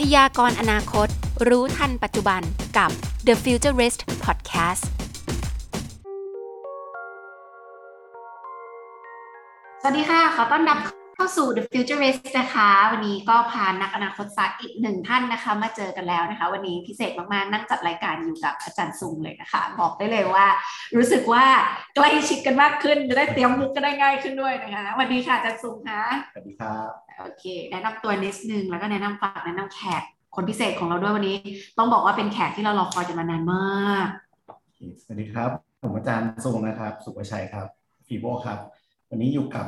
พยากรณ์อนาคต รู้ทันปัจจุบันกับ The Futurist Podcast สวัสดีค่ะ ขอต้อนรับเข้าสู่ The Futurist นะคะ วันนี้ก็พานักอนาคตศาสตร์อีกหนึ่งท่านนะคะ มาเจอกันแล้วนะคะ วันนี้พิเศษมาก ๆ นั่งจัดรายการอยู่กับอาจารย์ซุงเลยนะคะ บอกได้เลยว่า รู้สึกว่าใกล้ชิดกันมากขึ้น จะได้เตรียมมุกก็ได้ง่ายขึ้นด้วยนะคะ วันนี้ค่ะอาจารย์ซุงคะสวัสดีครับ โอเค แนะนำตัวนิดนึง แล้วก็แนะนำฝากแนะนำแขกคนพิเศษของเราด้วยวันนี้ ต้องบอกว่าเป็นแขกที่เรารอคอยกันมานานมาก สวัสดีครับ ผมอาจารย์ทรงนะครับ สุภชัยครับฟีโบครับ วันนี้อยู่กับ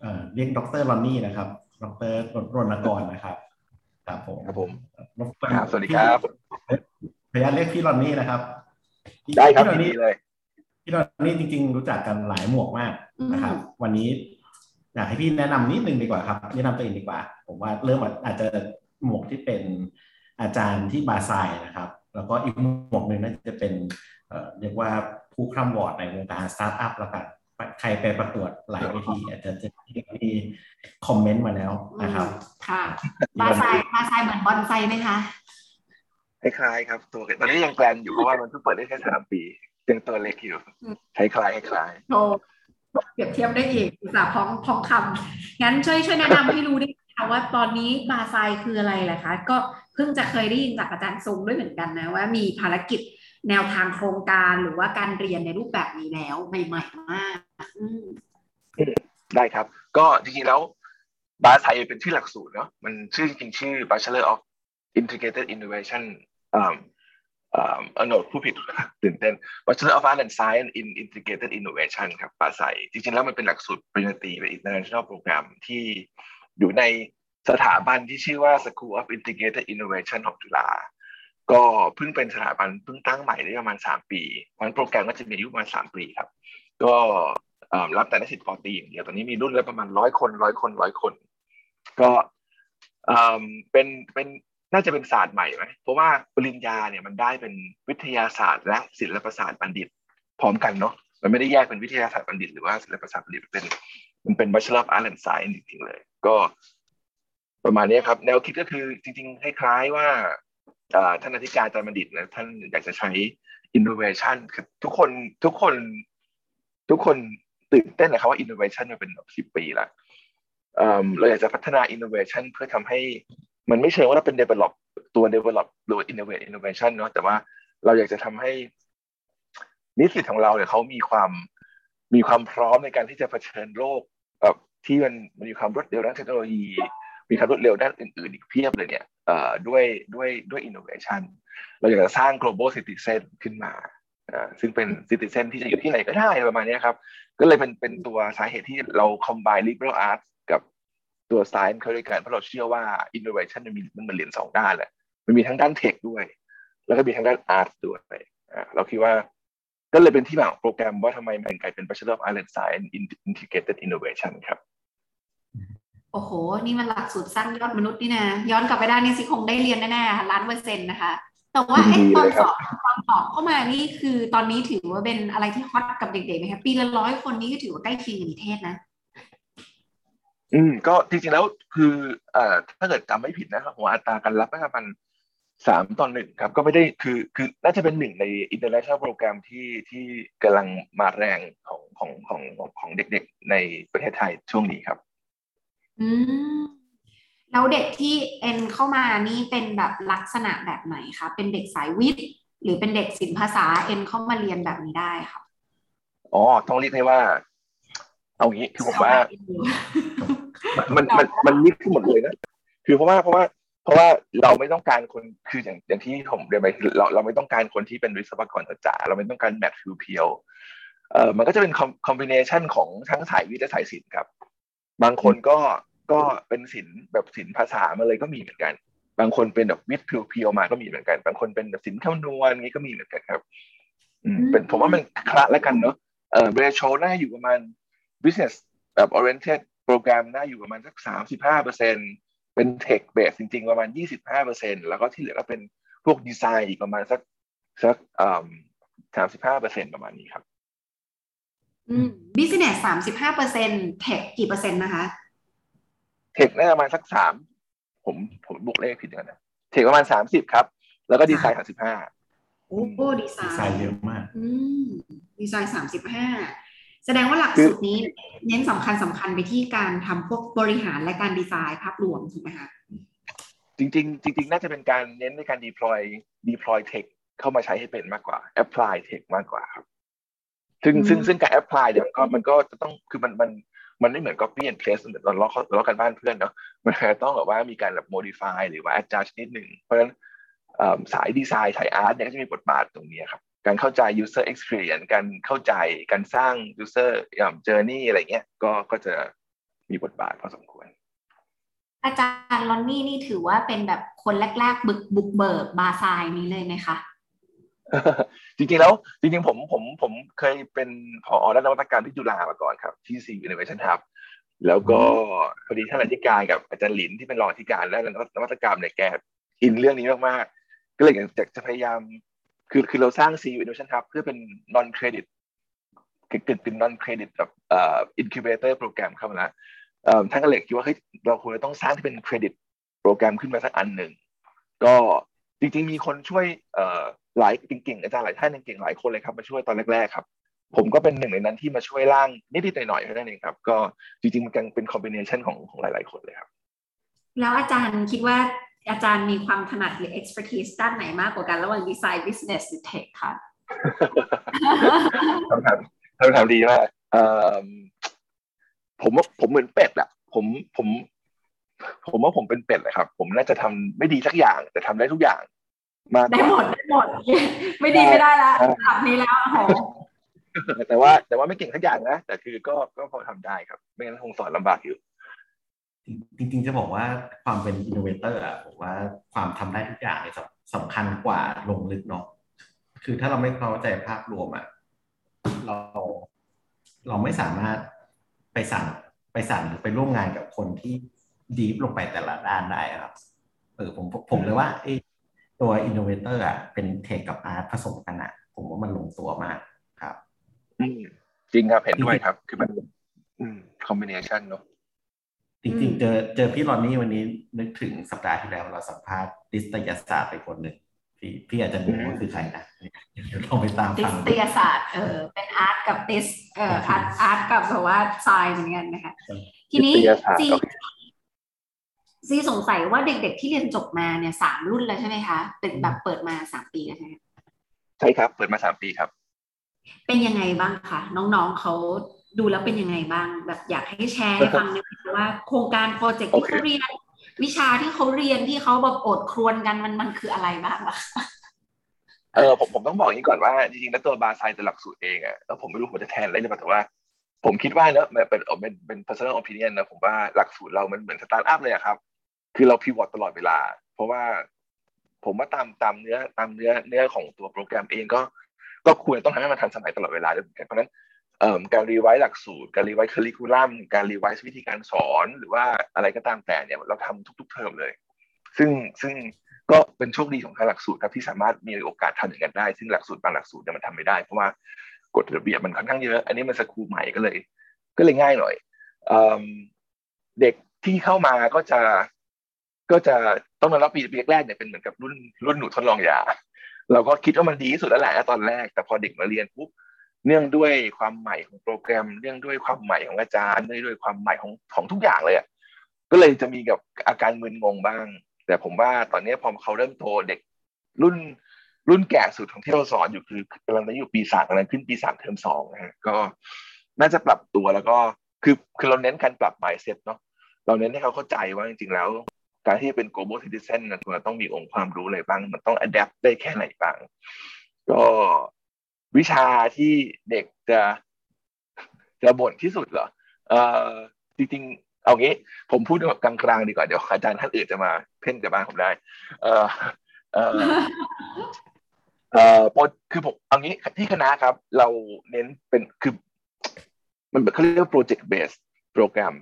เอ่อเรียกดรลอนนี่นะครับ ดรรณกรนะครับ ครับผม ครับผมรบกวนครับสวัสดีครับพยายามเรียกพี่ลอนนี่นะครับ ได้ครับพี่ลอนดีนี่เลย พี่ลอนนี่จริง ๆ รู้จักกันหลายหมวกมากนะครับ วันนี้ อยากให้พี่แนะนำนิดนึงดีกว่าครับแนะนำตัวเองดีกว่า ผมว่าเริ่มอาจจะหมวกที่เป็นอาจารย์ที่ BAScii นะครับ แล้วก็อีกหมวกหนึ่งน่าจะเป็นเอ่อเรียกว่าผู้คร่ำหวอดในวงการสตาร์ทอัพแล้วกันใครไปประกวดหลายเวทีอาจจะจะมีคอมเมนต์มาแล้วนะครับ ค่ะ BAScii BAScii เหมือนบอนไซไหมคะคล้ายๆครับตัวตอนนี้ยังแกร็นอยู่เพราะว่ามันเพิ่งเปิดได้แค่สามปียังตัวเล็กอยู่อืมคล้ายๆคล้ายโชว์ เปรียบเทียบได้อีกอุตสาห์พ้องพ้องคำงั้นช่วยช่วยแนะนำให้รู้ด้วยค่ะว่าตอนนี้บาไซคืออะไรแหละคะ ก็เพิ่งจะเคยได้ยินจากอาจารย์ทรงด้วยเหมือนกันนะว่ามีภารกิจแนวทางโครงการหรือว่าการเรียนในรูปแบบนี้แล้วใหม่ๆมากได้ครับ ก็จริงๆแล้วบาไซเป็นชื่อหลักสูตรเนาะมันชื่อจริงๆชื่อ Bachelor of Integrated Innovation อ่าอ่าเออโนผู้ผิดตื่นเต้น Bachelor of Art and Science in Integrated Innovation ครับบาไซจริงๆ แล้วมันเป็นหลักสูตรปริญญาตรีเป็น international program ที่อยู่ในสถาบันที่ชื่อว่า School of Integrated Innovation ของจุฬาก็เพิ่งเป็นสถาบันเพิ่งตั้งใหม่ได้ประมาณสามปีเพราะงั้นโปรแกรมก็จะมีอายุประมาณสามปีครับ ก็รับแต่นิสิตปอตีอย่างเดียวตอนนี้มีรุ่นแล้วประมาณร้อยคนร้อยคนร้อยคน ก็เป็นเป็น น่าจะเป็นศาสตร์ใหม่ไหมเพราะว่าปริญญาเนี่ยมันได้เป็นวิทยาศาสตร์และศิลปศาสตร์บัณฑิต พร้อมกันเนาะมันไม่ได้แยกเป็นวิทยาศาสตร์บัณฑิตหรือว่าศิลปศาสตร์บัณฑิตเป็นมันเป็น Bachelor of Art and Science จริงๆเลย ก็ประมาณนี้ครับ แนวคิดก็คือจริงๆ คล้ายๆว่าท่านอธิการจารย์บัณฑิตนะท่านอยากจะใช้ innovation คือทุกคนทุกคนทุกคนตื่นเต้นนะครับว่า innovation มันเป็นสิบปีละเอิ่มเราอยากจะพัฒนา innovation เพื่อทำให้ มันไม่เชิงว่าเราเป็น develop ตัว develop หรือ innovate innovation เนาะแต่ว่าเราอยากจะทำให้นิสิตของเราเนี่ยเขามีความมีความพร้อมในการที่จะเผชิญโลกแบบที่มันมันมีความรวดเร็วด้านเทคโนโลยี มีความรวดเร็วด้านอื่นๆ อีกเพียบเลยเนี่ยเอ่อด้วยด้วยด้วย innovation เราอยากจะสร้าง global citizen ขึ้นมาซึ่งเป็น citizen ที่จะอยู่ที่ไหนก็ได้ประมาณนี้ครับ ก็เลยเป็นเป็นตัวสาเหตุที่เรา combine liberal arts ตัว science เข้าด้วยกันเพราะเราเชื่อว่า innovation มันมีมันเหมือนเหรียญสองด้านแหละมันมีทั้งด้านเทคด้วย แล้วก็มีทั้งด้าน art ด้วยอ่าเราคิดว่าก็เลยเป็นที่มาของโปรแกรมว่าทำไมมันกลายเป็น Bachelor of Art and Science in Integrated Innovation ครับโอ้โห นี่มันหลักสูตรสร้างยอดมนุษย์นี่นะ ย้อนกลับไปได้นี่สิคงได้เรียนแน่ๆค่ะล้านเปอร์เซ็นต์นะคะ แต่ว่าไอ้ดีตอนเลยสครับอบตอนสอบเข้ามานี่คือตอนนี้ถือว่าเป็นอะไรที่ฮอตกับเด็กๆไหมคะปีละร้อยคนนี้ก็ถือว่าใกล้เคียงกับนิเทศนะ อืมก็จริงๆแล้วคือเอ่อถ้าเกิดจำไม่ผิดนะครับผมว่าอัตราการรับน่าจะประมันสามต่อหนึ่งครับ ก็ไม่ได้คือคือน่าจะเป็นหนึ่งใน international program ที่ที่กำลังมาแรงของของของของของเด็กๆ ในประเทศไทยช่วงนี้ครับ อืมแล้วเด็กที่เอ็นเข้ามานี่เป็นแบบลักษณะแบบไหนคะเป็นเด็กสายวิทย์ หรือเป็นเด็กศิลปภาษาเอ็นเข้ามาเรียนแบบนี้ได้ค่ะอ๋อต้องเรียกให้ว่า เอางี้คือผมว่า มันมันมันมิกซ์หมดเลยนะคือเพราะว่าเพราะว่าเพราะว่าเราไม่ต้องการคนคืออย่างอย่างที่ผมเรียนไปคือเราเราไม่ต้องการคนที่เป็นวิศวกรจ๋าๆเราไม่ต้องการแบบเพียวๆเอ่อมันก็จะเป็นคอมบิเนชันของทั้งสายวิทย์และสายศิลป์ครับ บางคนก็ก็เป็นศิลป์แบบศิลป์ภาษามาเลยก็มีเหมือนกัน บางคนเป็นแบบวิทย์เพียวๆมาก็มีเหมือนกัน บางคนเป็นแบบศิลป์คำนวณนี้ก็มีเหมือนกันครับ อืมเป็นผมว่ามันคละแล้วกันเนาะเอ่อเรโชน่าอยู่ประมาณ business แบบ oriented โปร แกรมน่าอยู่ประมาณสักสามสิบห้าเปอร์เซ็นเป็น tech base จริง ๆ ประมาณยี่สิบห้าเปอร์เซ็นแล้วก็ที่เหลือก็เป็นพวกดีไซน์อีกประมาณสักสักสามสิบห้าเปอร์เซ็นประมาณนี้ครับอืม business สามสิบห้าเปอร์เซ็น tech กี่เปอร์เซ็นต์นะคะ tech น่าจะประมาณสักสามผมผมบวกเลขผิดกันนะ tech ประมาณสามสิบครับ แล้วก็ดีไซน์สามสิบห้าโอ้ดีไซน์ดีไซน์น์เยอะมาก อืมดีไซน์สามสิบห้า แสดงว่าหลักสูตรนี้เน้นสำคัญสำคัญไปที่การทำพวกบริหารและการดีไซน์ภาพรวมถูกไหมคะจริงๆจริงๆน่าจะเป็นการเน้นในการ deploy deploy tech เข้ามาใช้ให้เป็นมากกว่า apply tech มากกว่าครับซึ่งซึ่งซึ่งการ apply เนี่ยมันก็มันก็จะต้องคือมันมันมันไม่เหมือน copy and paste เหมือนตอนเราเรากันบ้านเพื่อนเนาะมันต้องแบบว่ามีการแบบ modify หรือว่า adjust นิดหนึ่งเพราะฉะนั้นสายดีไซน์สายอาร์ตเนี่ยก็จะมีบทบาทตรงนี้ครับ การเข้าใจ user experience การเข้าใจการสร้าง user journey อะไรเงี้ยก็ก็จะมีบทบาทพอสมควร อาจารย์ลอนนี่นี่ถือว่าเป็นแบบคนแรกๆบึกบุกเบิกบาซายนี้เลยไหมคะจริงๆแล้วจริงๆผมผมผมเคยเป็นผอด้านนวัตกรรมที่จุฬามาก่อนครับที่ C Innovation Hub แล้วก็พอดีท่านอธิการกับอาจารย์หลินที่เป็นรองอธิการและนวัตกรรมเนี่ยแกอินเรื่องนี้มากๆก็เลยอยากจะพยายาม คือคือเราสร้าง C Innovation Hub เพื่อเป็น non credit เกิดเป็น non credit แบบเอ่อ incubator โปรแกรมเข้ามาแล้วท่านก็เลยคิดว่าเฮ้ยเราควรจะต้องสร้างที่เป็นเครดิตโปรแกรมขึ้นมาสักอันหนึ่งก็จริง ๆ มีคนช่วยอ่อหลายเก่งๆอาจารย์หลายท่านเก่งๆหลายคนเลยครับมาช่วยตอนแรกๆครับ ผมก็เป็นหนึ่งในนั้นที่มาช่วยร่างนิดๆหน่อยๆเท่านั้นเองครับ ก็จริงๆมันเป็นคอมบิเนชันของของหลาย ๆ คนเลยครับ แล้วอาจารย์คิดว่า อาจารย์มีความถนัดหรือ expertise ด้านไหนมากกว่ากัน ระหว่างดีไซน์ business หรือ tech ค่ะคำถามคำถามดีมากผมว่าผมเหมือนเป็ดอะผมผม ผมว่าผมเป็นเป็ดเลยครับ ผมน่าจะทำไม่ดีสักอย่าง แต่ทำได้ทุกอย่าง มากได้หมดได้หมด ไม่ดีไม่ได้ละแบบนี้แล้วโอ้โหแต่ว่าแต่ว่าไม่เก่งสักอย่างนะแต่คือก็ก็พอทำได้ครับ ไม่งั้นคงสอนลำบากอยู่ จริงๆจะบอกว่าความเป็น innovator อะผมว่าความทำได้ทุกอย่างเนี่ยสำคัญกว่าลงลึกเนาะคือถ้าเราไม่เข้าใจภาพรวมอะเราเราไม่สามารถไปสั่งไปสั่งหรือไปร่วมงานกับคนที่ deep ลงไปแต่ละด้านได้ครับเออผมผมเลยว่าไอ้ตัว innovator อะเป็น tech กับ art ผสมกันอะ ผมว่ามันลงตัวมากครับอืมจริงครับเห็นด้วยครับ คือมันอืม combination เนาะ จริงๆ เจอเจอพี่รอนนี่วันนี้นึกถึงสัปดาห์ที่แล้วเราสัมภาษณ์ดิสตยศาสตร์ไปคนหนึ่งพี่พี่อาจจะรู้ว่าคือใครนะเดี๋ยวลองไปตามติฟัสงตยศาสตร์เออเป็นอาร์ตกับติสเอ่ออาร์ตอาร์ตกับแบบว่าทรายเหมือนกันนะคะทีนี้วิทยาศาสตร์ซีโอเคซีสงสัยว่าเด็กๆที่เรียนจบมาเนี่ยสามรุ่นแล้วใช่ไหมคะเป็นแบบเปิดมาสามปีแล้วใช่ไหมใช่ครับ เปิดมาสามปีครับ เป็นยังไงบ้างคะน้องๆเขา ดูแล้วเป็นยังไงบ้าง แบบอยากให้แชร์ให้ฟังหน่อยว่าโครงการโปรเจกต์ที่โอเคเขาเรียน วิชาที่เขาเรียนที่เขาแบบโอดครวญกันมันมันคืออะไรบ้างล่ะเออผมผมต้องบอกอย่างนี้ก่อนว่าจริงๆแล้วตัว BAScii ตัวหลักสูตรเองอะแล้วผมไม่รู้ผมจะแทนอะไรหรือเปล่าแต่ว่า ผมคิดว่าเนอะมันเป็นเป็นเป็น personal opinion นะผมว่าหลักสูตรเรามันเหมือนสตาร์ทอัพเลยอะครับ คือเรา pivot ตลอดเวลา เพราะว่าผมว่าตามตามเนื้อตามเนื้อเนื้อของตัวโปรแกรมเองก็ ก็ควรต้องทำให้มันทันสมัยตลอดเวลาด้วยเหมือนกันเพราะฉะนั้นเอ่อ การ revise หลักสูตร การ revise curriculum การ revise วิธีการสอน หรือว่าอะไรก็ตามแต่เนี่ยเราทำทุก ๆ เทอมเลย ซึ่งซึ่งก็เป็นโชคดีของทางหลักสูตรครับที่สามารถมีโอกาสทำอย่างนั้นได้ ซึ่งหลักสูตรบางหลักสูตรเนี่ยมันทำไม่ได้เพราะว่ากฎระเบียบมันค่อนข้างเยอะ อันนี้มันสกูใหม่ก็เลย ก็เลยง่ายหน่อยเออเด็กที่เข้ามาก็จะก็จะต้องมารับปีปีแรกเนี่ยเป็นเหมือนกับรุ่นรุ่นหนูทดลองยาเราก็คิดว่ามันดีที่สุดแล้วแหละตอนแรก แต่พอเด็กมาเรียนปุ๊บ เนื่องด้วยความใหม่ของโปรแกรม เนื่องด้วยความใหม่ของอาจารย์เนื่องด้วยความใหม่ของของทุกอย่างเลยอะก็เลยจะมีกับอาการมึนงงบ้าง แต่ผมว่าตอนนี้พอเขาเริ่มโตเด็กรุ่นรุ่นแก่สุดของที่เราสอนอยู่คือกำลังอยู่ปีสามกำลังขึ้นปีสามเทอมสองนะฮะก็น่าจะปรับตัวแล้วก็คือคือเราเน้นการปรับ mindset เนาะเราเน้นให้เขาเข้าใจว่าจริงๆแล้ว การที่เป็น global citizen นะมันต้องมีองค์ความรู้อะไรบ้าง มันต้อง adapt ได้แค่ไหนบ้าง ก็ วิชาที่เด็กจะจะบ่นที่สุดเหรอเออจริงๆ เอางี้ ผมพูดแบบกลางๆดีกว่าเดี๋ยวอาจารย์ท่านอื่นจะมาเพ่นกับบ้านผมได้ เออเออเออโปรคือผมเอางี้ที่คณะครับ เราเน้นเป็นคือมันเขาเรียกว่า project based โปรแกรม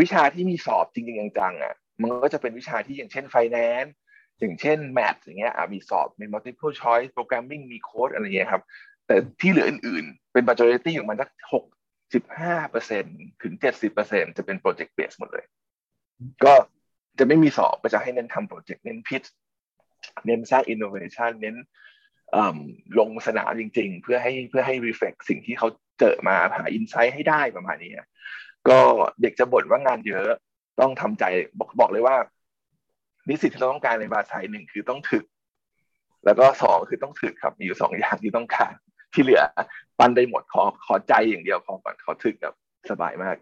วิชาที่มีสอบจริงๆจังๆอะ มันก็จะเป็นวิชาที่อย่างเช่น finance อย่างเช่น math อย่างเงี้ยอะมีสอบมี multiple choice programming มีโค้ดอะไรเงี้ยครับ แต่ที่เหลืออื่นๆ เป็น majority ของมันสักหกสิบห้าเปอร์เซ็นต์ถึงเจ็ดสิบเปอร์เซ็นต์จะเป็น project based หมดเลย ก็จะไม่มีสอบก็จะให้เน้นทำโปรเจกต์เน้น pitch เน้นสร้าง innovation เน้นลงสนามจริง ๆ เพื่อให้เพื่อให้ reflect สิ่งที่เขาเจอมาหาอินไซต์ให้ได้ประมาณนี้ก็เด็กจะบ่นว่างานเยอะต้องทำใจบอกบอกเลยว่า นิสิตที่เราต้องการในบาไซหนึ่งคือต้องถึก แล้วก็สองคือต้องถึกครับ มีอยู่สองอย่างที่ต้องการ ที่เหลือ ปันได้หมดขอขอใจอย่างเดียวพอก่อนขอถึกแบบสบายมาก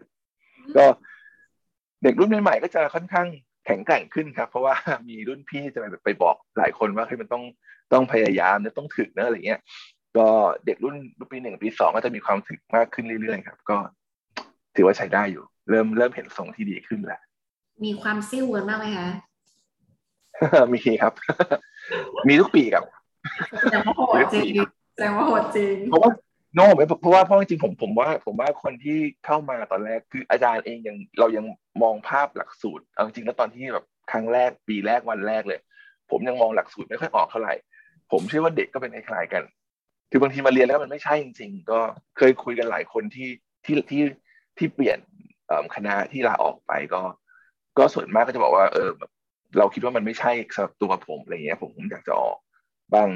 ก็เด็กรุ่นใหม่ๆก็จะค่อนข้างแข็งแกร่งขึ้นครับ เพราะว่ามีรุ่นพี่จะไปไปบอกหลายคนว่าเฮ้ยมันต้องต้องพยายามนะต้องถึกนะอะไรเงี้ย ก็เด็กรุ่นปีหนึ่งปีสองก็จะมีความถึกมากขึ้นเรื่อยๆครับ ก็ถือว่าใช้ได้อยู่ เริ่มเริ่มเห็นทรงที่ดีขึ้นแล้วมีความซิ่วกันบ้างไหมคะ มีครับ มีทุกปีครับแสดงว่าโหดจริงแสดงว่าโหดจริงเพราะว่าโน้ไม่เพราะว่าเพราะจริงๆผมผมว่า ผมว่าคนที่เข้ามาตอนแรกคืออาจารย์เองยังเรายังมองภาพหลักสูตรเอาจริงๆแล้วตอนที่แบบครั้งแรกปีแรกวันแรกเลย ผมยังมองหลักสูตรไม่ค่อยออกเท่าไหร่ ผมเชื่อว่าเด็กก็เป็นคล้ายๆกันคือบางทีมาเรียนแล้วมันไม่ใช่จริง ๆ ก็เคยคุยกันหลายคนที่ที่ที่ที่เปลี่ยนคณะที่ลาออกไปก็ ก็ส่วนมากก็จะบอกว่าเออแบบ เราคิดว่ามันไม่ใช่สำหรับตัวผมอะไรเงี้ยผมผมอยากจะออก บาง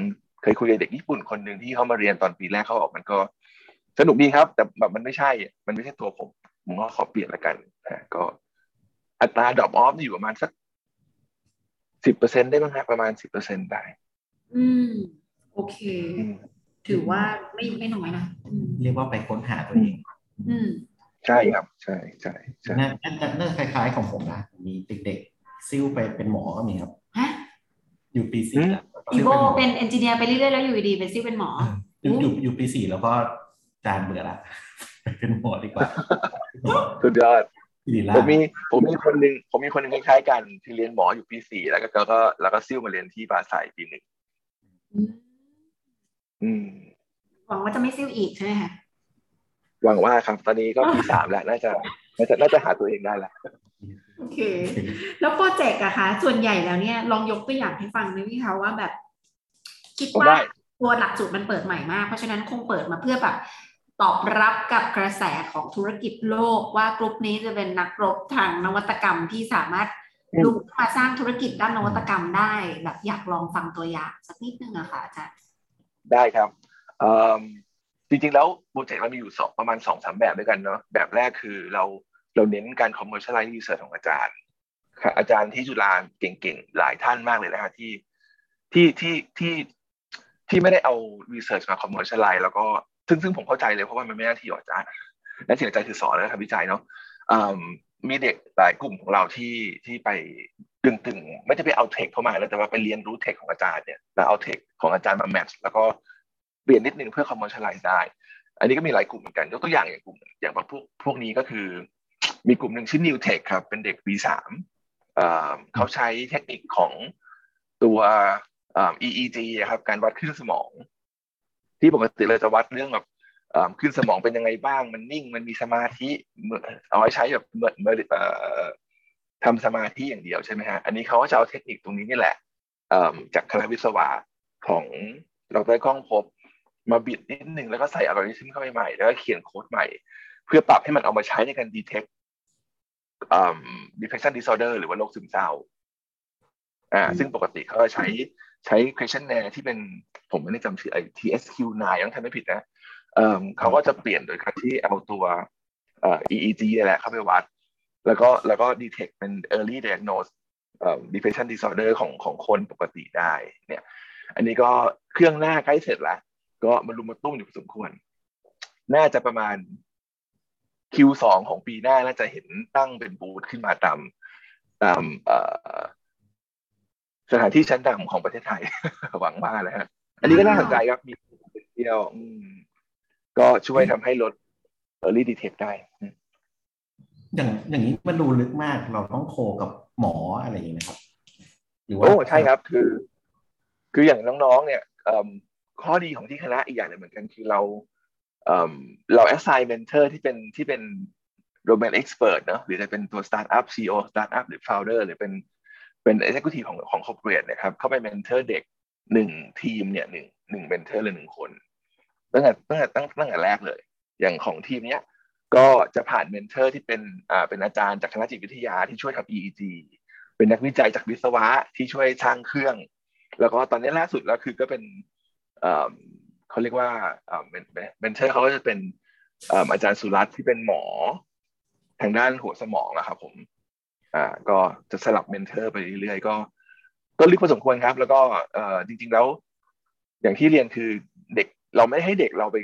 เคยคุยกับเด็กญี่ปุ่นคนหนึ่งที่เขามาเรียนตอนปีแรกเขาออกมันก็ สนุกดีครับ แต่แบบมันไม่ใช่ มันไม่ใช่ตัวผมผมก็ขอเปลี่ยนละกันนะก็ อัตรา drop off อยู่ประมาณสักสิบเปอร์เซ็นต์ได้มั้งฮะประมาณสิบเปอร์เซ็นต์ได้ อืม โอเค ถือว่าไม่ไม่น้อยนะเรียกว่าไปค้นหาตัวเองอืม ใช่ครับ ใช่ใช่ใช่น่าน่าคล้ายๆของผมนะมีเด็กๆ ซิ่วไปเป็นหมอก็มีครับ ฮะอยู่ปีสี่ FIBO เป็น engineer ไปเรื่อยๆแล้วอยู่ดีๆเป็นซิ่วเป็นหมอ อยู่อยู่อยู่ปีสี่แล้วก็จานเบื่อละ เป็นหมอดีกว่าสุดยอดดีละผมมีผมมีคนหนึ่งผมมีคนหนึ่งคล้ายๆกันที่เรียนหมออยู่ปีสี่แล้วก็แล้วก็แล้วก็ซิ่วมาเรียนที่บาไซปีหนึ่งอืมอืมหวังว่าจะไม่ซิ่วอีกใช่ไหมคะหวังว่าครับตอนนี้ก็ปีสามแล้วน่าจะน่าจะน่าจะหาตัวเองได้แล้ว โอเค แล้วโปรเจกต์อะคะ ส่วนใหญ่แล้วเนี่ยลองยกตัวอย่างให้ฟังได้ไหมคะว่าแบบ คิดผมว่าได้ตัวหลักสูตรมันเปิดใหม่มาก เพราะฉะนั้นคงเปิดมาเพื่อแบบตอบรับกับกระแสของธุรกิจโลกว่ากลุ่มนี้จะเป็นนักรบทางนวัตกรรมที่สามารถลุกมาสร้างธุรกิจด้านนวัตกรรมได้ แบบอยากลองฟังตัวอย่างสักนิดนึงอะค่ะอาจารย์ได้ครับเอิ่มจริงๆแล้วโปรเจกต์มันมีอยู่สองประมาณสองสามแบบด้วยกันเนาะแบบแรกคือเรา เราเน้นการ commercialize research ของอาจารย์ค่ะอาจารย์ที่จุฬาเก่งๆ หลายท่านมากเลยนะฮะที่ที่ที่ที่ที่ไม่ได้เอา research มา commercialize แล้วก็ซึ่งซึ่งผมเข้าใจเลยเพราะว่ามันไม่หน้าที่ของอาจารย์และที่อาจารย์คือสอนและทำวิจัยเนาะมีเด็กหลายกลุ่มของเราที่ที่ไปตึงตึงๆ ไม่ได้ไปเอาเทคเข้ามาแล้วแต่ว่าไปเรียนรู้เทคของอาจารย์เนี่ยแล้วเอาเทคของอาจารย์มาแมทช์แล้วก็เปลี่ยนนิดนึงเพื่อ commercialize ได้ อันนี้ก็มีหลายกลุ่มเหมือนกันยกตัวอย่างอย่างกลุ่มอย่างพวกพวกนี้ก็คือ มีกลุ่มหนึ่งชื่อ New Tech ครับ เป็นเด็กปีสามเขาใช้เทคนิคของตัว EEG ครับ การวัดคลื่นสมอง ที่ปกติเราจะวัดเรื่องแบบเอ่อคลื่นสมองเป็นยังไงบ้าง มันนิ่ง มันมีสมาธิ เอาไว้ใช้แบบเหมือนเหมือนเอ่อทำสมาธิอย่างเดียวใช่ไหมฮะ อันนี้เขาก็จะเอาเทคนิคตรงนี้นี่แหละจากคณะวิศวะของดรก้องพบมาบิดนิดนึงแล้วก็ใส่อัลกอริทึมเข้าไปใหม่ แล้วก็เขียนโค้ดใหม่ เพื่อปรับให้มันเอามาใช้ในการ detect อ่า depression disorder หรือว่าโรคซึมเศร้าอ่าซึ่งปกติเขาจะใช้ใช้ questionnaire ที่เป็นผมไม่ได้จำชื่อไอ้ TSQ9 ต้องทำไม่ผิดนะเอ่อเขาก็จะเปลี่ยนโดยการที่เอาตัวเอ่อ EEG นี่แหละเข้าไปวัด แล้วก็แล้วก็ detect เป็น early diagnose เอ่อ depression disorder ของของคนปกติได้เนี่ย อันนี้ก็เครื่องหน้าใกล้เสร็จแล้ว ก็มารุมมาตุ้มอยู่พอสมควร น่าจะประมาณ Q2 ของปีหน้าน่าจะเห็นตั้งเป็นบูธขึ้นมาตามตามเอ่อสถานที่ชั้นนำของประเทศไทย หวังว่านะฮะอันนี้ก็น่าสนใจครับ มีเที่ยวอืมก็ช่วยทำให้ลด early detect ได้ อย่างอย่างนี้มันดูลึกมาก เราต้องโคกับหมออะไรอย่างนี้นะครับ หรือว่าโอ้ใช่ครับคือ คืออย่างน้องๆเนี่ยเอิ่มข้อดีของที่คณะอีกอย่างหนึ่งเหมือนกันคือเรา เอิ่มเรา assign mentor ที่เป็นที่เป็น domain expert เนอะหรือจะเป็นตัว startup CEO startup หรือ founder หรือเป็นเป็น executive ของของ corporate นะครับ เข้าไป mentor เด็กหนึ่งทีมเนี่ยหนึ่งหนึ่ง mentor เลยหนึ่งคนตั้งแต่ตั้งแต่ตั้งตั้งแต่แรกเลย อย่างของทีมเนี้ยก็จะผ่าน mentor ที่เป็นอ่าเป็นอาจารย์จากคณะจิตวิทยาที่ช่วยทำ EEG เป็นนักวิจัยจากวิศวะที่ช่วยสร้างเครื่อง แล้วก็ตอนนี้ล่าสุดแล้วคือก็เป็น เขาเรียกว่า mentor เขาก็จะเป็นอาจารย์สุรัตน์ที่เป็นหมอ ทางด้านหัวสมองนะครับผมอ่าก็จะสลับ mentor ไปเรื่อยๆก็ ก็ลึกพอสมควรครับ แล้วก็เอ่อจริง ๆแล้ว อย่างที่เรียนคือเด็กเราไม่ให้เด็กเราไป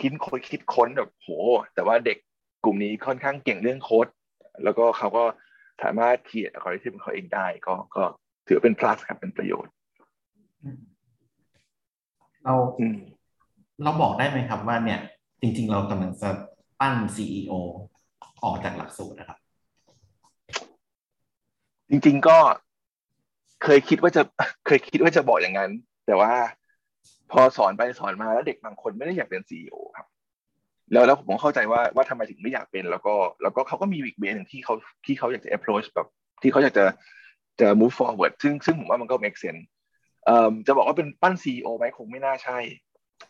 คิดค้นคิดค้นแบบโห แต่ว่าเด็กกลุ่มนี้ค่อนข้างเก่งเรื่องโค้ดแล้วก็เขาก็สามารถเขียนอัลกอริทึมเขาเองได้ ก็ก็ถือเป็น plus ครับเป็นประโยชน์เรา เราบอกได้ไหมครับว่าเนี่ยจริง ๆ เรากำลังจะปั้น CEO ออกจากหลักสูตรนะครับ จริง ๆ ก็เคยคิดว่าจะเคยคิดว่าจะบอกอย่างนั้น แต่ว่าพอสอนไปสอนมาแล้วเด็กบางคนไม่ได้อยากเป็นซีอครับ แล้วแล้วผมเข้าใจว่าว่าทำไมถึงไม่อยากเป็น แล้วก็แล้วก็เขาก็มีวิกเบนหนึ่งที่เขาที่เขาอยากจะ approach แบบที่เขาอยากจะจะ move forward ซึ่งซึ่งผมว่ามันก็ make sense จะบอกว่าเป็นปั้น CEO ไหมคงไม่น่าใช่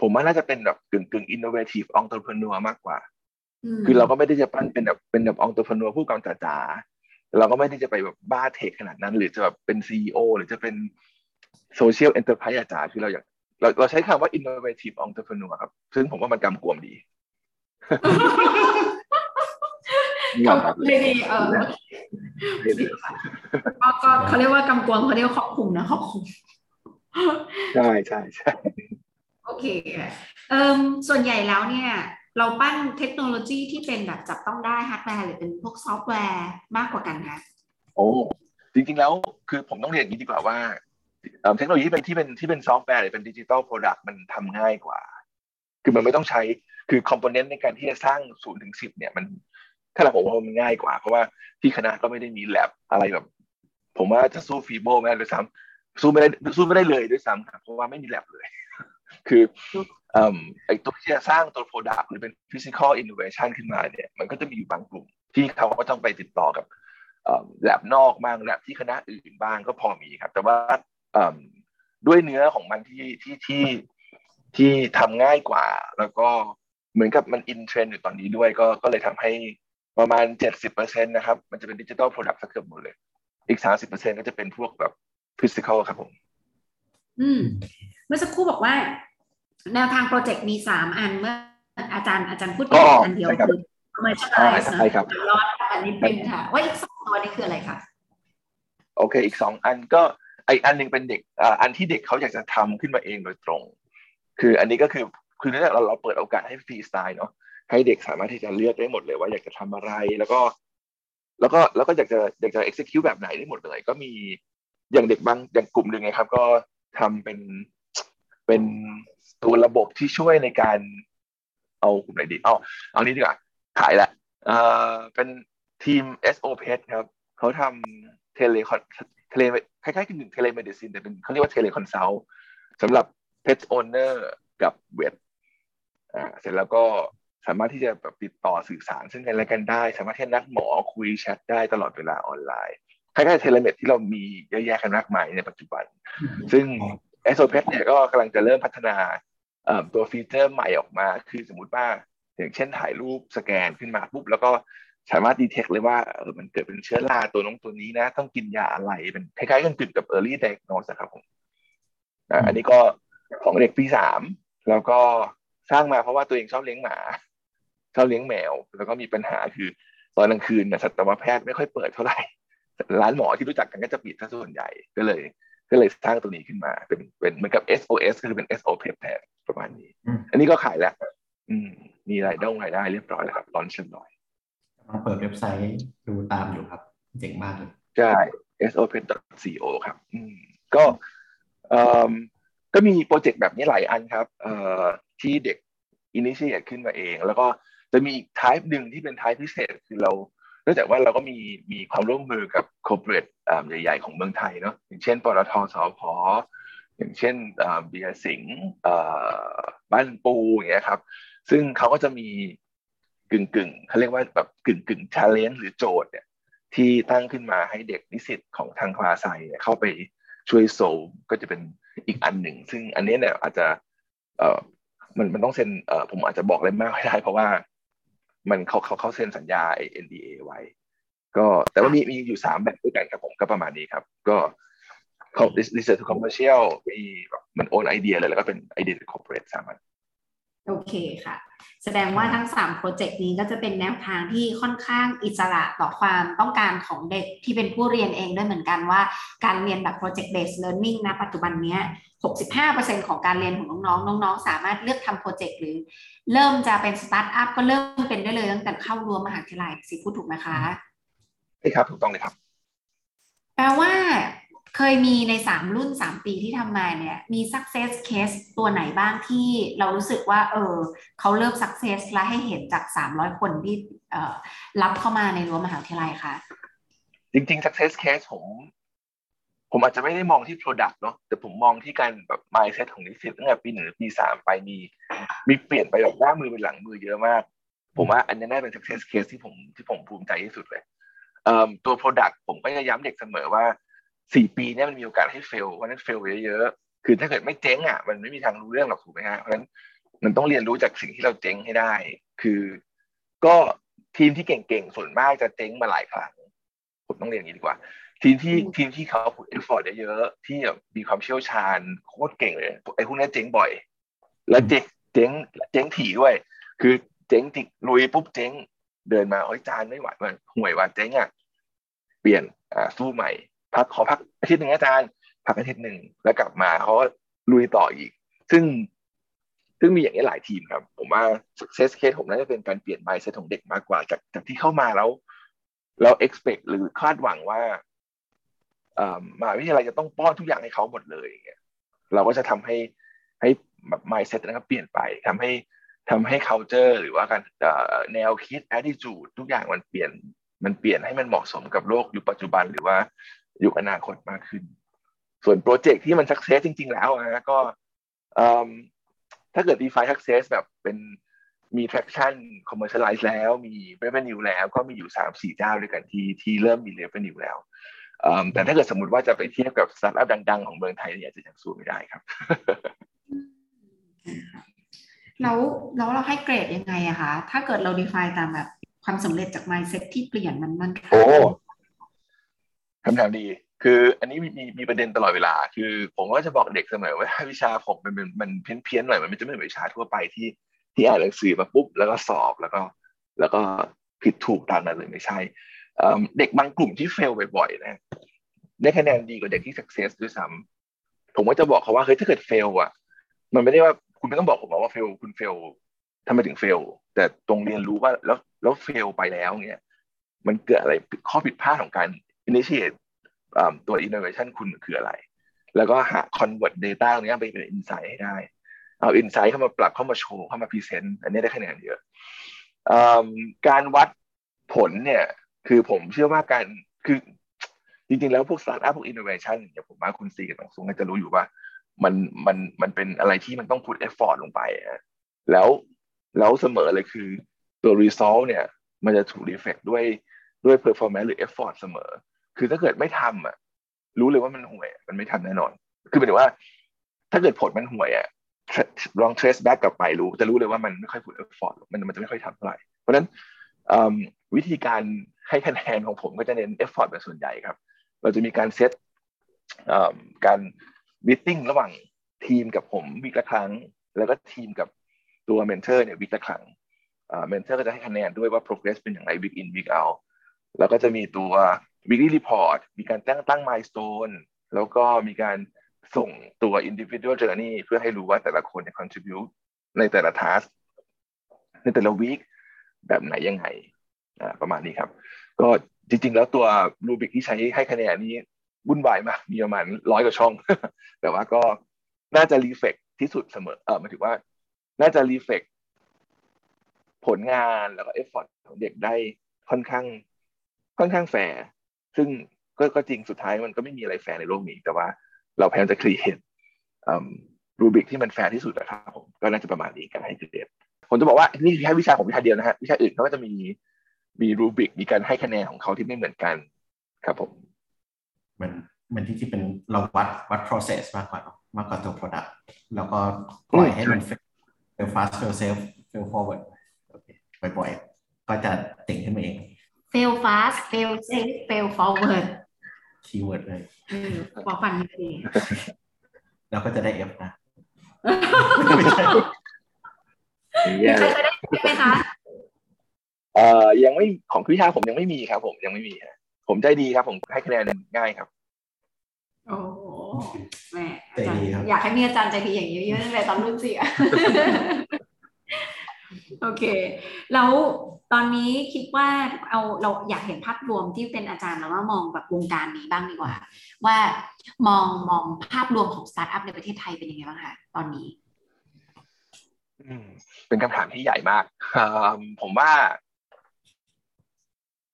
ผมว่าน่าจะเป็นแบบกึ่งกึ่ง innovative entrepreneur มากกว่า คือเราก็ไม่ได้จะปั้นเป็นแบบเป็นแบบ entrepreneur ผู้กำกับจ๋าเราก็ไม่ได้จะไปแบบบ้าเทคขนาดนั้น หรือจะแบบเป็น CEO หรือจะเป็น social enterprise จ๋าคือเราอยากเราเราใช้คำว่า innovative entrepreneur ครับ ซึ่งผมว่ามันกำกวมดีกำกวมเลยดีเออก็เขาเรียกว่ากำกวมเขาเรียกว่าครอบคลุมนะครอบคลุม ใช่ใช่ใช่ โอเคเอ่อส่วนใหญ่แล้วเนี่ย เราปั้นเทคโนโลยีที่เป็นแบบจับต้องได้ฮาร์ดแวร์หรือเป็นพวกซอฟต์แวร์มากกว่ากันคะโอ้จริงๆแล้วคือผมต้องเรียนอย่างนี้ดีกว่าว่าเทคโนโลยีที่เป็นที่เป็นที่เป็นซอฟต์แวร์หรือเป็น digital product มันทำง่ายกว่า คือมันไม่ต้องใช้คือ component ในการที่จะสร้างศูนย์ถึงสิบเนี่ยมันถ้าเราผมว่ามันง่ายกว่า เพราะว่าที่คณะก็ไม่ได้มีแลบอะไรแบบ ผมว่าจะสู้ FIBO ไม่ได้ด้วยซ้ำสู้ไม่ได้สู้ไม่ได้เลยด้วยซ้ำครับเพราะว่าไม่มีแลบเลย คือไอ้ตัวที่จะสร้างตัว product หรือเป็น physical innovation ขึ้นมาเนี่ยมันก็จะมีอยู่บางกลุ่ม ที่เขาก็ต้องไปติดต่อกับแลบนอกบ้างแลบที่คณะอื่นบ้างก็พอมีครับ แต่ว่าด้วยเนื้อของมันที่ที่ที่ที่ทำง่ายกว่า แล้วก็เหมือนกับมัน in trend อยู่ตอนนี้ด้วยก็ก็เลยทำให้ประมาณเจ็ดสิบเปอร์เซ็นต์นะครับ มันจะเป็น digital product สักเกือบหมดเลย อีกสามสิบเปอร์เซ็นต์ก็จะเป็นพวกแบบ physical ครับผม อืม เมื่อสักครู่บอกว่า แนวทางโปรเจกต์มีสามอันเมื่ออาจารย์อาจารย์พูดไปอันเดียวคือ commercialize นะรอดอันนี้เป็นค่ะ ว่าอีกสองตัวนี้คืออะไรคะโอเค อีกสองอันก็ไออันหนึ่งเป็นเด็กอันที่เด็กเขาอยากจะทำขึ้นมาเองโดยตรง คืออันนี้ก็คือคือเนื่องจากเราเราเปิดโอกาสให้ฟรีสไตล์เนาะให้เด็กสามารถที่จะเลือกได้หมดเลยว่าอยากจะทำอะไรแล้วก็ แล้วก็แล้วก็อยากจะอยากจะ execute แบบไหนได้หมดเลย ก็มีอย่างเด็กบางอย่างกลุ่มหนึ่งนะครับ ก็ทำเป็น เป็นตัวระบบที่ช่วยในการเอากลุ่มไหนดี เอาเอานี้ดีกว่า ขายละเอ่อเป็นทีม SO p e t ครับ เขาทำ telecon tele คล้ายๆกับหนึ่ง telemedicine แต่เป็นเขาเรียกว่า teleconsult สำหรับ pet owner กับ vet อ่าเสร็จแล้วก็สามารถที่จะแบบติดต่อสื่อสารซึ่งกันและกันได้ สามารถที่จะนัดหมอคุยแชทได้ตลอดเวลาออนไลน์คล้ายๆ telemed ที่เรามีเยอะแยะกันมากมายในปัจจุบัน ซึ่ง SOPet เนี่ยก็กำลังจะเริ่มพัฒนาตัวฟีเจอร์ใหม่ออกมา คือสมมติว่าอย่างเช่นถ่ายรูปสแกนขึ้นมาปุ๊บแล้วก็สามารถ detect เลยว่าเออมันเกิดเป็นเชื้อราตัวน้องตัวนี้นะ ต้องกินยาอะไรเป็นคล้ายๆกันกึ่งกับ early diagnose ครับผมอันนี้ก็ของเด็กปีสามแล้วก็สร้างมาเพราะว่าตัวเองชอบเลี้ยงหมาชอบเลี้ยงแมว แล้วก็มีปัญหาคือตอนกลางคืนเนี่ยสัตวแพทย์ไม่ค่อยเปิดเท่าไหร่ร้านหมอที่รู้จักกันก็จะปิดซะส่วนใหญ่ก็เลย ก็เลยสร้างตัวนี้ขึ้นมา เป็นเป็นเหมือนกับ SOS ก็คือเป็น SOP แทนประมาณนี้ อันนี้ก็ขายแล้ว อืม มีรายได้รายได้เรียบร้อยแล้วครับตอนเรียบร้อยลองเปิดเว็บไซต์ดูตามอยู่ครับ เจ๋งมากเลยใช่ sopen.co ครับ อืม ก็เอ่อก็มีโปรเจกต์แบบนี้หลายอันครับ เอ่อที่เด็ก initiate ขึ้นมาเอง แล้วก็จะมีอีกทายหนึ่งที่เป็นทายพิเศษคือเราเนื่องจากว่าเราก็มีมีความร่วมมือกับ corporate ใหญ่ ๆ ของเมืองไทยเนาะอย่างเช่นปตท.สผ.อย่างเช่นเบียร์สิงห์บ้านปูอย่างเงี้ยครับ ซึ่งเขาก็จะมีกึ่งกึ่งเขาเรียกว่าแบบกึ่งกึ่ง challenge หรือโจทย์เนี่ยที่ตั้งขึ้นมาให้เด็กนิสิตของทางคลาไซเข้าไปช่วยโซลก็จะเป็นอีกอันหนึ่ง ซึ่งอันนี้เนี่ยอาจจะเออมันมันต้องเซ็นเออผมอาจจะบอกอะไรมากไม่ได้เพราะว่า มันเขาเขาเขาเซ็นสัญญา NDA ไว้ ก็แต่ว่ามีมีอยู่สามแบบด้วยกันครับผมก็ประมาณนี้ครับ ก็เขา research to commercial มีแบบมันโอนไอเดียเลยแล้วก็เป็นไอเดีย corporate สามอัน โอเคค่ะ แสดงว่าทั้ง3โปรเจกต์นี้ก็จะเป็นแนวทางที่ค่อนข้างอิสระต่อความต้องการของเด็กที่เป็นผู้เรียนเองด้วยเหมือนกันว่าการเรียนแบบ project based learning นะปัจจุบันนี้65%ของการเรียนของน้องๆ น้องๆ สามารถเลือกทำโปรเจกต์หรือ เริ่มจะเป็นสตาร์ทอัพก็เริ่มเป็นได้เลยตั้งแต่เข้ารั้วมหาวิทยาลัยสิพูดถูกไหมคะใช่ครับ ถูกต้องเลยครับ แปลว่า เคยมีในสามรุ่นสามปีที่ทำมาเนี่ยมี success case ตัวไหนบ้างที่เรารู้สึกว่า เออเขาเริ่ม success และให้เห็นจากสามร้อยคนที่เออรับเข้ามาในรั้วมหาวิทยาลัยคะจริงๆ success case ผมผมอาจจะไม่ได้มองที่ product เนาะแต่ผมมองที่การแบบ mindset ของนิสิตตั้งแต่ปีหนึ่งหรือปีสามไปมี มีเปลี่ยนไปแบบหน้ามือเป็นหลังมือเยอะมาก ผมว่าอันนี้น่าเป็น success case ที่ผมที่ผมภูมิใจที่สุดเลยเตัว product ผมก็จะย้ำเด็กเสมอว่า สี่ปีเนี้มันมีโอกาสให้ fail เพราะนั้น fail เยอะๆคือถ้าเกิดไม่เจ๊งอะมันไม่มีทางรู้เรื่องหรอกถูกไหมฮะเพราะฉะนั้นมันต้องเรียนรู้จากสิ่งที่เราเจ๊งให้ได้ คือ ก็ทีมที่เก่งๆส่วนมากจะเจ๊งมาหลายครั้งผมต้องเรียนอย่างนี้ดีกว่า ทีมที่ทีมที่เขา put effort เยอะๆที่แบบมีความเชี่ยวชาญโคตรเก่งเลยไอ้พวกนี้เจ๊งบ่อย แล้วเจ๊งเจ๊งเจ๊งถี่ด้วย คือเจ๊งติลุยปุ๊บเจ๊งเดินมาโอ้ยจารย์ไม่ไหวมันห่วยว่ะเจ๊งอะเปลี่ยนอ่าสู้ใหม่ พักขอพักอาทิตย์หนึ่งอาจารย์พักอาทิตย์หนึ่งแล้วกลับมาเขาก็ลุยต่ออีก ซึ่งซึ่งมีอย่างนี้หลายทีมครับ ผมว่า success case ผมน่าจะเป็นการเปลี่ยน mindset ของเด็กมากกว่าจากจากที่เข้ามาแล้ว เรา expect หรือคาดหวังว่าเอ่อมหาวิทยาลัยจะต้องป้อนทุกอย่างให้เขาหมดเลยอย่างเงี้ยเราก็จะทำให้ให้แบบ mindset นะครับเปลี่ยนไปทำให้ทำให้ culture หรือว่าการแนวคิด attitude ทุกอย่างมันเปลี่ยนมันเปลี่ยนให้มันเหมาะสมกับโลกยุคปัจจุบัน หรือว่า ยุคอนาคตมากขึ้น ส่วนโปรเจกต์ที่มัน success จริง ๆ แล้วนะก็ถ้าเกิด define success แบบเป็นมี traction commercialize แล้วมี revenue แล้วก็มีอยู่สามสี่เจ้าด้วยกันที่ที่เริ่มมี revenue แล้วแต่ถ้าเกิดสมมติว่าจะไปเทียบกับสตาร์ทอัพดัง ๆ ของเมืองไทยเนี่ยจะยังสู้ไม่ได้ครับ แล้วแล้วเราให้เกรดยังไงอะคะ ถ้าเกิดเรา define ตามแบบความสำเร็จจาก mindset ที่เปลี่ยนมันมันโอ้ คำถามดี คืออันนี้มีมีประเด็นตลอดเวลา คือผมก็จะบอกเด็กเสมอว่าวิชาผมมันมันมันเพี้ยนเพี้ยนหน่อยมันจะไม่เหมือนวิชาทั่วไปที่ที่อ่านหนังสือมาปุ๊บแล้วก็สอบแล้วก็ แล้วก็ผิดถูกตามนั้นเลยไม่ใช่เด็กบางกลุ่มที่เฟลบ่อยๆนะได้คะแนนดีกว่าเด็กที่ success ด้วยซ้ำผมก็จะบอกเขาว่าเฮ้ยถ้าเกิดเฟลอะ มันไม่ได้ว่าคุณไม่ต้องบอกผมว่า fail คุณ fail ทำไมถึง fail แต่ต้องเรียนรู้ว่าแล้วแล้ว fail ไปแล้วเงี้ยมันเกิดอะไรข้อผิดพลาดของการ initiate ตัว innovation คุณคืออะไร แล้วก็หา convert data ตรงนี้ไปเป็น insight ให้ได้ เอา insight เข้ามาปรับเข้ามาโชว์เข้ามา present อันนี้ได้คะแนนเยอะการวัดผลเนี่ยคือผมเชื่อว่าการคือจริงๆ แล้วพวกสตาร์ทอัพพวก innovation อย่างผมว่าคุณซีกับน้องซุงก็จะรู้อยู่ว่า มันมันมันเป็นอะไรที่มันต้อง put effort ลงไปแล้วแล้วเสมอเลยคือตัว result เนี่ย มันจะถูก reflect ด้วยด้วย performance หรือ effort เสมอ คือถ้าเกิดไม่ทำอะ รู้เลยว่ามันห่วย มันไม่ทำแน่นอน คือหมายถึงว่า ถ้าเกิดผลมันห่วยอะลอง trace back กลับไปรู้ จะรู้เลยว่ามันไม่ค่อย put effort มันมันจะไม่ค่อยทำเท่าไหร่ เพราะฉะนั้นวิธีการให้คะแนนของผมก็จะเน้น effort เป็นส่วนใหญ่ครับ เราจะมีการเซตการ meeting ระหว่างทีมกับผม week ละครั้ง แล้วก็ทีมกับตัว mentor เนี่ย week ละครั้ง mentor ก็จะให้คะแนนด้วยว่า progress เป็นอย่างไร week in week out แล้วก็จะมีตัว weekly report มีการตั้งตั้ง milestone แล้วก็มีการส่งตัว individual journey เพื่อให้รู้ว่าแต่ละคนเนี่ย contribute ในแต่ละ task ในแต่ละ week แบบไหนยังไงประมาณนี้ครับ ก็จริง ๆ แล้วตัว rubric ที่ใช้ให้คะแนนนี้วุ่นวายมาก มีประมาณร้อยกว่าช่อง แต่ว่าก็น่าจะ reflect ที่สุดเสมอ เออหมายถึงว่า น่าจะ reflect ผลงานแล้วก็ effort ของเด็กได้ค่อนข้าง ค่อนข้างแฟร์ ซึ่งก็ก็จริงสุดท้ายมันก็ไม่มีอะไรแฟร์ในโลกนี้ แต่ว่าเราพยายามจะ create rubric ที่มันแฟร์ที่สุดนะครับผมก็น่าจะประมาณนี้การให้เกรดผมจะบอกว่านี่แค่วิชาของวิชาเดียวนะฮะวิชาอื่นเขาก็จะมีมี rubric มีการให้คะแนนของเขาที่ไม่เหมือนกันครับผมมันมันที่ที่เป็นเราวัดวัด process มากกว่ามากกว่าตัว product แล้วก็ปล่อยให้มัน fail fast fail safe fail forward บ่อยๆ ก็จะเก่งขึ้นมาเอง fail fast fail safe fail forward keyword เลยเออพอฟังดีแล้วก็จะได้ F นะมีใครเคยได้ไหมคะเอ่อยังไม่ของวิชาผมยังไม่มีครับ ผมยังไม่มีฮะผมใจดีครับ ผมให้คะแนนง่ายครับโอ้โหแหม่ใจดีครับอยากให้มีอาจารย์ใจดีอย่างนี้เยอะๆตั้งแต่ตอนรุ่นสี่อะ โอเค แล้วตอนนี้คิดว่าเอาเราอยากเห็นภาพรวมที่เป็นอาจารย์แล้วว่ามองแบบวงการนี้บ้างดีกว่า ว่ามองมองภาพรวมของสตาร์ทอัพในประเทศไทยเป็นยังไงบ้างคะตอนนี้อืมเป็นคำถามที่ใหญ่มากอ่าผมว่า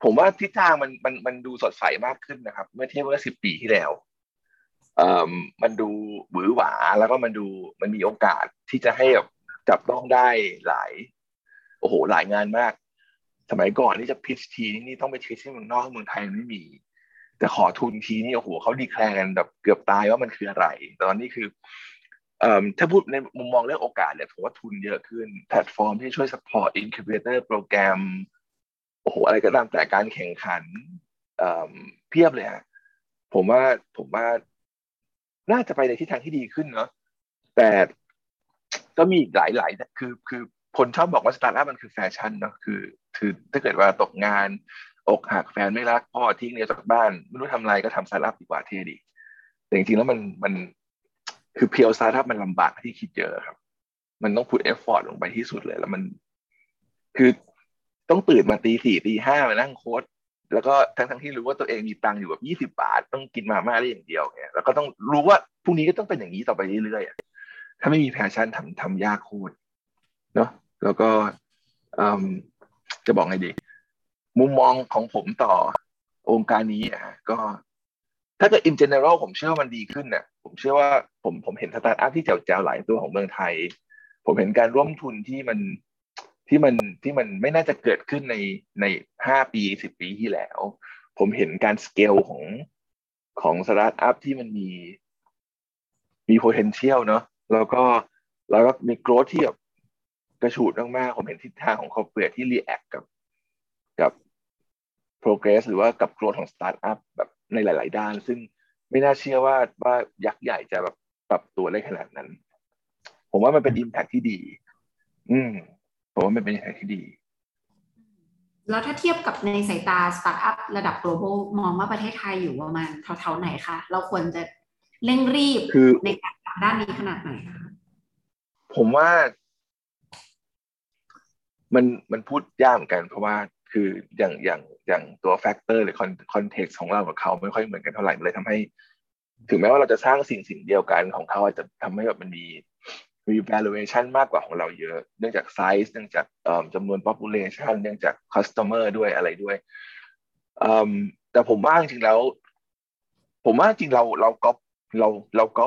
ผมว่าทิศทางมันมันมันดูสดใสมากขึ้นนะครับ เมื่อเทียบเมื่อสิบปีที่แล้วอ่อมันดูหวือหวาแล้วก็มันดูมันมีโอกาสที่จะให้แบบจับต้องได้หลาย อ้โหหลายงานมาก สมัยก่อนที่จะพิชทีนี่ต้องไปพิชที่เมืองนอกเมืองไทยไม่มี แต่ขอทุนทีนี่โอ้โหเขา declare กันแบบเกือบตายว่ามันคืออะไรแต่ตอนนี้คือถ้าพูดในมุมมองเรื่องโอกาสเนี่ยผมว่าทุนเยอะขึ้น แพลตฟอร์มที่ช่วย support incubator โปรแกรมโอ้โหอะไรก็ตามแต่การแข่งขันเพียบเลยฮะผมว่าผมว่าน่าจะไปในทิศทางที่ดีขึ้นเนาะแต่ก็มีอีกหลายหลายคือคือ คนชอบบอกว่าสตาร์ทอัพมันคือแฟชั่นเนาะคือคือถ้าเกิดว่าตกงาน อกหักแฟนไม่รักพ่อทิ้งเรียจากบ้าน ไม่รู้ทำอะไรก็ทำสตาร์ทอัพดีกว่าเท่ดี แต่จริงๆแล้วมันมันคือ pure สตาร์ทอัพมันลำบากกว่าที่คิดเยอะครับ มันต้อง put effort ลงไปที่สุดเลยแล้วมัน คือต้องตื่นมาตีสี่ตีห้ามานั่งโค้ดแล้วก็ทั้งทั้งที่รู้ว่าตัวเองมีตังค์อยู่แบบยี่สิบบาท ต้องกินมาม่าได้อย่างเดียวเนี่ยแล้วก็ต้องรู้ว่าพรุ่งนี้ก็ต้องเป็นอย่างนี้ต่อไปเรื่อยๆถ้าไม่มี passion ทำทำยากโคตรเนาะ แล้วก็จะบอกไงดี มุมมองของผมต่อองค์การนี้อะก็ถ้าเกิด in general ผมเชื่อว่ามันดีขึ้นเนี่ยผมเชื่อว่าผมผมเห็นสตาร์ทอัพที่แจ๋วๆหลายตัวของเมืองไทย ผมเห็นการร่วมทุนที่มันที่มันที่มันไม่น่าจะเกิดขึ้นในในห้าปีสิบปีที่แล้ว ผมเห็นการสเกลของของสตาร์ทอัพที่มันมีมี potential เนาะแล้วก็แล้วก็มี growth ที่แบบ กระฉูดมากๆ ผมเห็นทิศทางของ corporate ที่ react กับกับ progress หรือว่ากับ growth ของ startup แบบในหลาย ๆ ด้าน ซึ่งไม่น่าเชื่อว่าว่ายักษ์ใหญ่จะแบบปรับตัวได้ขนาดนั้น ผมว่ามันเป็น impact ที่ดี อืม ผมว่ามันเป็น impact ที่ดี แล้วถ้าเทียบกับในสายตาสตาร์ทอัพระดับ global มองว่าประเทศไทยอยู่ประมาณเท่าๆไหนคะ เราควรจะเร่งรีบคือในการทำด้านนี้ขนาดไหนคะผมว่า มันมันพูดยากเหมือนกัน เพราะว่าคืออย่างอย่างอย่างตัว factor หรือ context ของเรากับเขาไม่ค่อยเหมือนกันเท่าไหร่เลยทำให้ ถึงแม้ว่าเราจะสร้างสิ่งสิ่งเดียวกันของเขาอาจจะทำให้แบบมันมีมี valuation มากกว่าของเราเยอะ เนื่องจากไซส์เนื่องจากจำนวน population เนื่องจาก customer ด้วยอะไรด้วยแต่ผมว่าจริงๆแล้ว ผมว่าจริงเราเราก็เราเราก็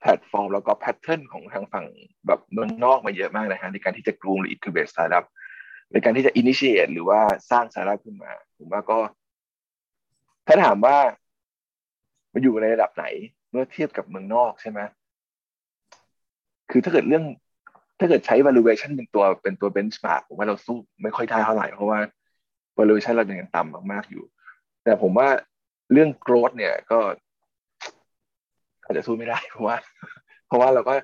แพลตฟอร์ม เราก็ pattern ของทางฝั่งแบบเมืองนอกมาเยอะมากนะฮะในการที่จะ groom หรือ incubate startup ในการที่จะ initiate หรือว่าสร้างสาระขึ้นมา ผมว่าก็ ถ้าถามว่า มันอยู่ในระดับไหน เมื่อเทียบกับเมืองนอกใช่ไหมคือถ้าเกิดเรื่อง ถ้าเกิดใช้ valuation เป็นตัวเป็นตัว benchmark ผมว่าเราสู้ไม่ค่อยได้เท่าไหร่ เพราะว่า valuation เรายังต่ำมากๆอยู่ แต่ผมว่าเรื่อง growth เนี่ยก็อาจจะสู้ไม่ได้ เพราะว่า เพราะว่าเราก็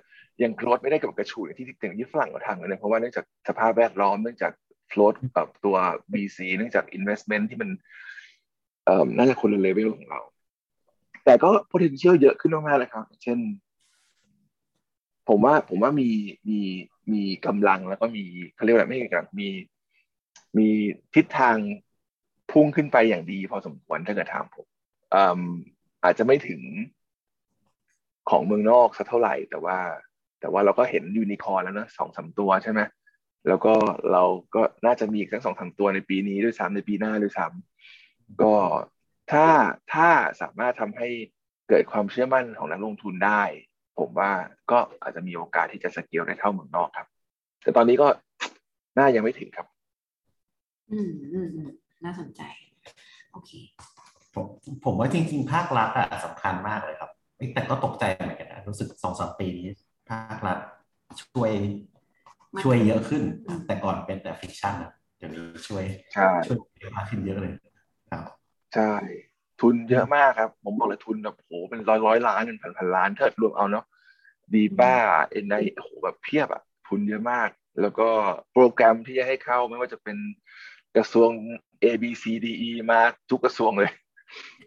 ยัง growth ไม่ได้กับกระชูอย่างที่ถึงที่ฝรั่งเขาทำเลยเพราะว่าเนื่องจากสภาพแวดล้อมเนื่องจาก float แบบตัว VC เนื่องจาก investment ที่มันน่าจะคนละเลเวลของเรา แต่ก็ potential เยอะขึ้นมากๆเลยครับ เช่น ผมว่าผมว่ามีมีมีกำลังแล้วก็มีเขาเรียกว่าไม่ใช่กำลังมีมีทิศทางพุ่งขึ้นไปอย่างดีพอสมควรถ้าเกิดถามผมอาจจะไม่ถึงของเมืองนอกสักเท่าไหร่ แต่ว่า แต่ว่าเราก็เห็นยูนิคอร์แล้วนะสองสาตัวใช่ไหม แล้วก็เราก็น่าจะมีอีกสักสองสาตัวในปีนี้ด้วยซ้ำในปีหน้าด้วยซ้ำก็ถ้าถ้าสามารถทำให้เกิดความเชื่อมั่นของนักลงทุนได้ ผมว่าก็อาจจะมีโอกาสที่จะสเกลได้เท่าเมืองนอกครับ แต่ตอนนี้ก็น่ายังไม่ถึงครับ อืมอืมอืมน่าสนใจ โอเค ผมผมว่าจริง ๆ ภาครัฐอะสำคัญมากเลยครับแต่ก็ตกใจเหมือนกันนะรู้สึกสองสามปีนี้ภาครัฐช่วย ช่วยเยอะขึ้น แต่ก่อนเป็นแต่ friction อะเดี๋ยวนี้ช่วยใช่ช่วยเยอะมากขึ้นเยอะเลยครับใช่ทุนเยอะมากครับ ผมบอกเลยทุนแบบโหเป็นร้อยร้อยล้านเป็นพันพันล้านถ้ารวมเอาเนาะดีบ้าเอ็นไอโหแบบเพียบอะทุนเยอะมาก แล้วก็โปรแกรมที่จะให้เข้าไม่ว่าจะเป็นกระทรวง A B C D E มาทุกกระทรวงเลย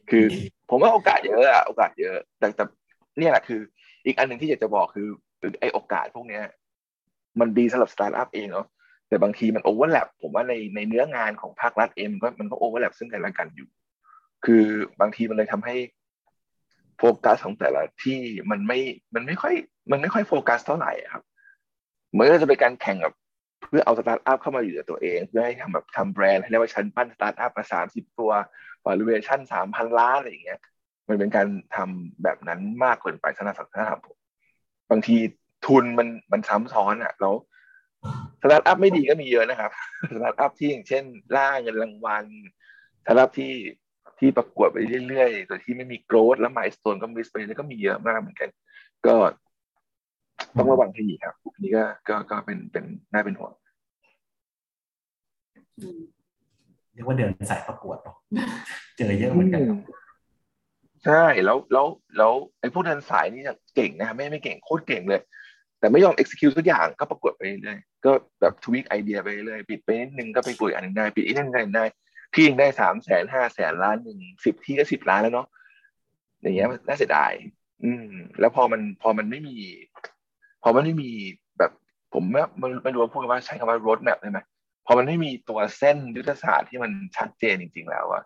คือผมว่าโอกาสเยอะอะโอกาสเยอะ แต่แต่เนี่ยแหละคือ อีกอันหนึ่งที่อยากจะบอกคือไอโอกาสพวกเนี้ย มันดีสำหรับสตาร์ทอัพเองเนาะแต่บางทีมัน overlap ผมว่าในในเนื้องานของภาครัฐเองมันก็มันก็ overlap ซึ่งกันและกันอยู่ คือบางทีมันเลยทำให้โฟกัสของแต่ละที่มันไม่มันไม่ค่อย มันไม่ค่อยโฟกัสเท่าไหร่ครับเหมือนจะเป็นการแข่งกับเพื่อเอาสตาร์ทอัพเข้ามาอยู่ในตัวเอง เพื่อให้ทำแบบทำแบรนด์ให้เรียกว่าฉันปั้นสตาร์ทอัพมาสามสิบตัว valuation สามพันล้านอะไรอย่างเงี้ย มันเป็นการทำแบบนั้นมากเกินไปสำหรับสำหรับผมบางที ทุนมันมันซ้ำซ้อนอะแล้วสตาร์ทอัพไม่ดีก็มีเยอะนะครับสตาร์ทอัพที่อย่างเช่น ล่าเงินรางวัลสตาร์ทอัพที่ที่ประกวดไปเรื่อยๆโดยที่ไม่มี growth แล้ว milestone ก็ miss ไปแล้วก็มีเยอะมากเหมือนกัน ก็ต้องระวังให้ดีครับอันนี้ก็ก็ก็เป็นเป็นน่าเป็นห่วงอืมเรียกว่าเดินสายประกวดเนอะเจอเยอะเหมือนกันครับใช่แล้วแล้วแล้วไอ้พวกเดินสายนี่เนี่ยเก่งนะไม่ไม่เก่งโคตรเก่งเลย แต่ไม่ยอม execute ทุกอย่างก็ประกวดไปเรื่อยก็แบบทวิกไอเดียไปเรื่อยปิดไปนิดนึงก็ไปกลุยอันหนึงได้ปิดอีกนิดนึงได้ที่ยังได้สามแสนห้าแสนล้านหนึ่งสิบที่ก็สิบล้านแล้วเนาะอย่างเงี้ยน่าเสียดาย อืม แล้วพอมันพอมันไม่มี พอมันไม่มีแบบผมไม่มันไม่รู้ว่าพูดว่าใช้คำว่า road map ได้ไหมพอมันไม่มีตัวเส้นยุทธศาสตร์ที่มันชัดเจนจริง ๆ แล้วอะ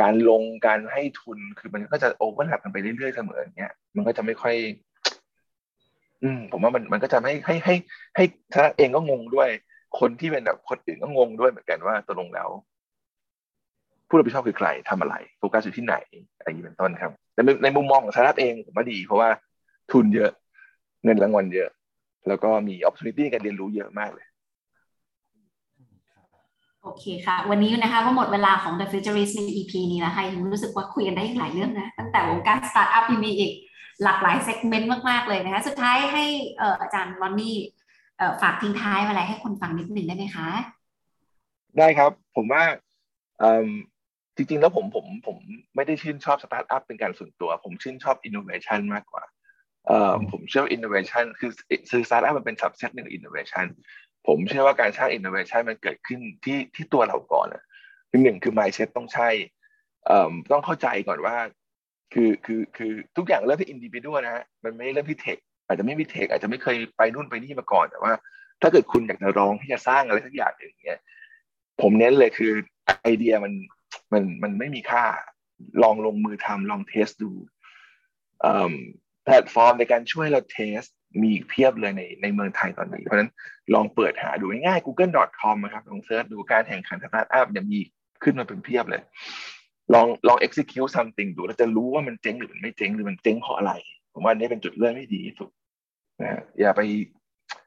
การลงการให้ทุนคือมันก็จะ overlap กันไปเรื่อยๆเสมออย่างเงี้ยมันก็จะไม่ค่อย อืมผมว่ามันมันก็จะให้ให้ให้ให้ถ้าเองก็งงด้วย คนที่เป็นแบบคนอื่นก็งงด้วยเหมือนกันว่าตกลงแล้ว ผู้รับผิดชอบคือใครทำอะไรโฟกัสอยู่ที่ไหนอะไรอย่างนี้เป็นต้นครับ แต่ในมุมมองของสตาร์ทอัพเองผมว่าดี เพราะว่าทุนเยอะ เงินรางวัลเยอะ แล้วก็มี opportunity ในการเรียนรู้เยอะมากเลยโอเคค่ะ วันนี้นะคะก็หมดเวลาของ The Futurist ใน EP นี้แล้วค่ะยังรู้สึกว่าคุยกันได้อีกหลายเรื่องนะ ตั้งแต่วงการสตาร์ทอัพยังมีอีก หลากหลาย segment มาก ๆ เลยนะคะ สุดท้ายให้เอ่ออาจารย์ลอนนี่เอ่อฝากทิ้งท้ายอะไรให้คนฟังนิดหนึ่งได้ไหมคะ ได้ครับ ผมว่าเอิ่มจริง ๆ แล้วผมผมผมไม่ได้ชื่นชอบสตาร์ทอัพเป็นการส่วนตัว ผมชื่นชอบอินโนเวชันมากกว่าเอ่อผมเชื่อว่าอินโนเวชันคือคือสตาร์ทอัพมันเป็น subset หนึ่งอินโนเวชันผมเชื่อว่าการสร้างอินโนเวชันมันเกิดขึ้นที่ที่ตัวเราก่อนนะคือหนึ่งคือ mindset ต้องใช่เอ่อต้องเข้าใจก่อนว่า คือคือคือทุกอย่างเริ่มที่ individual นะฮะมันไม่ได้เริ่มที่ tech อาจจะไม่มี tech อาจจะไม่เคยไปนู่นไปนี่มาก่อนแต่ว่า ถ้าเกิดคุณอยากจะลองที่จะสร้างอะไรสักอย่างหนึ่งเนี้ยผมเน้นเลยคือไอเดียมันมันมันไม่มีค่าลองลงมือทำลอง test ดูเอิ่มแพลตฟอร์มในการช่วยเรา test มีอีกเพียบเลยในในเมืองไทยตอนนี้ เพราะฉะนั้นลองเปิดหาดูง่าย google.com นะครับลอง search ดูการแข่งขันสตาร์ทอัพเนี่ยมีขึ้นมาเป็นเพียบเลย ลองลอง execute something ดูแล้วจะรู้ว่ามันเจ๊งหรือมันไม่เจ๊งหรือมันเจ๊งเพราะอะไร ผมว่าอันนี้เป็นจุดเริ่มที่ดีที่สุดนะฮะอย่าไป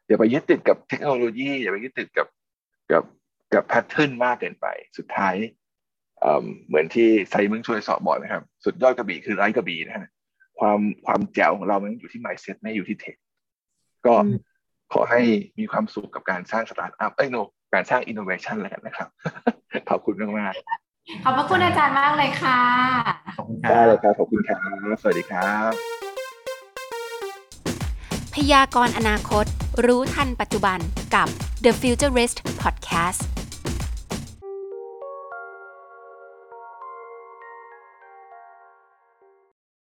อย่าไปยึดติดกับเทคโนโลยี อย่าไปยึดติดกับกับกับ pattern มากเกินไป สุดท้ายเอ่อเหมือนที่ไซมึงช่วยสอบบอกนะครับ สุดยอดกระบี่คือไร้กระบี่นะฮะความความแจ๋วของเรามันอยู่ที่ mindset ไม่อยู่ที่ tech ก็อืมขอให้มีความสุขกับการสร้างสตาร์ทอัพเอ้ยโนการสร้างอินโนเวชันแล้วกันนะครับ ขอบคุณมากๆ ขอบพระคุณอาจารย์มากเลยค่ะ ขอบคุณคได้รับเลยครับ ขอบคุณครับ สวัสดีครับ พยากรณ์อนาคต รู้ทันปัจจุบันกับ The Futurist Podcast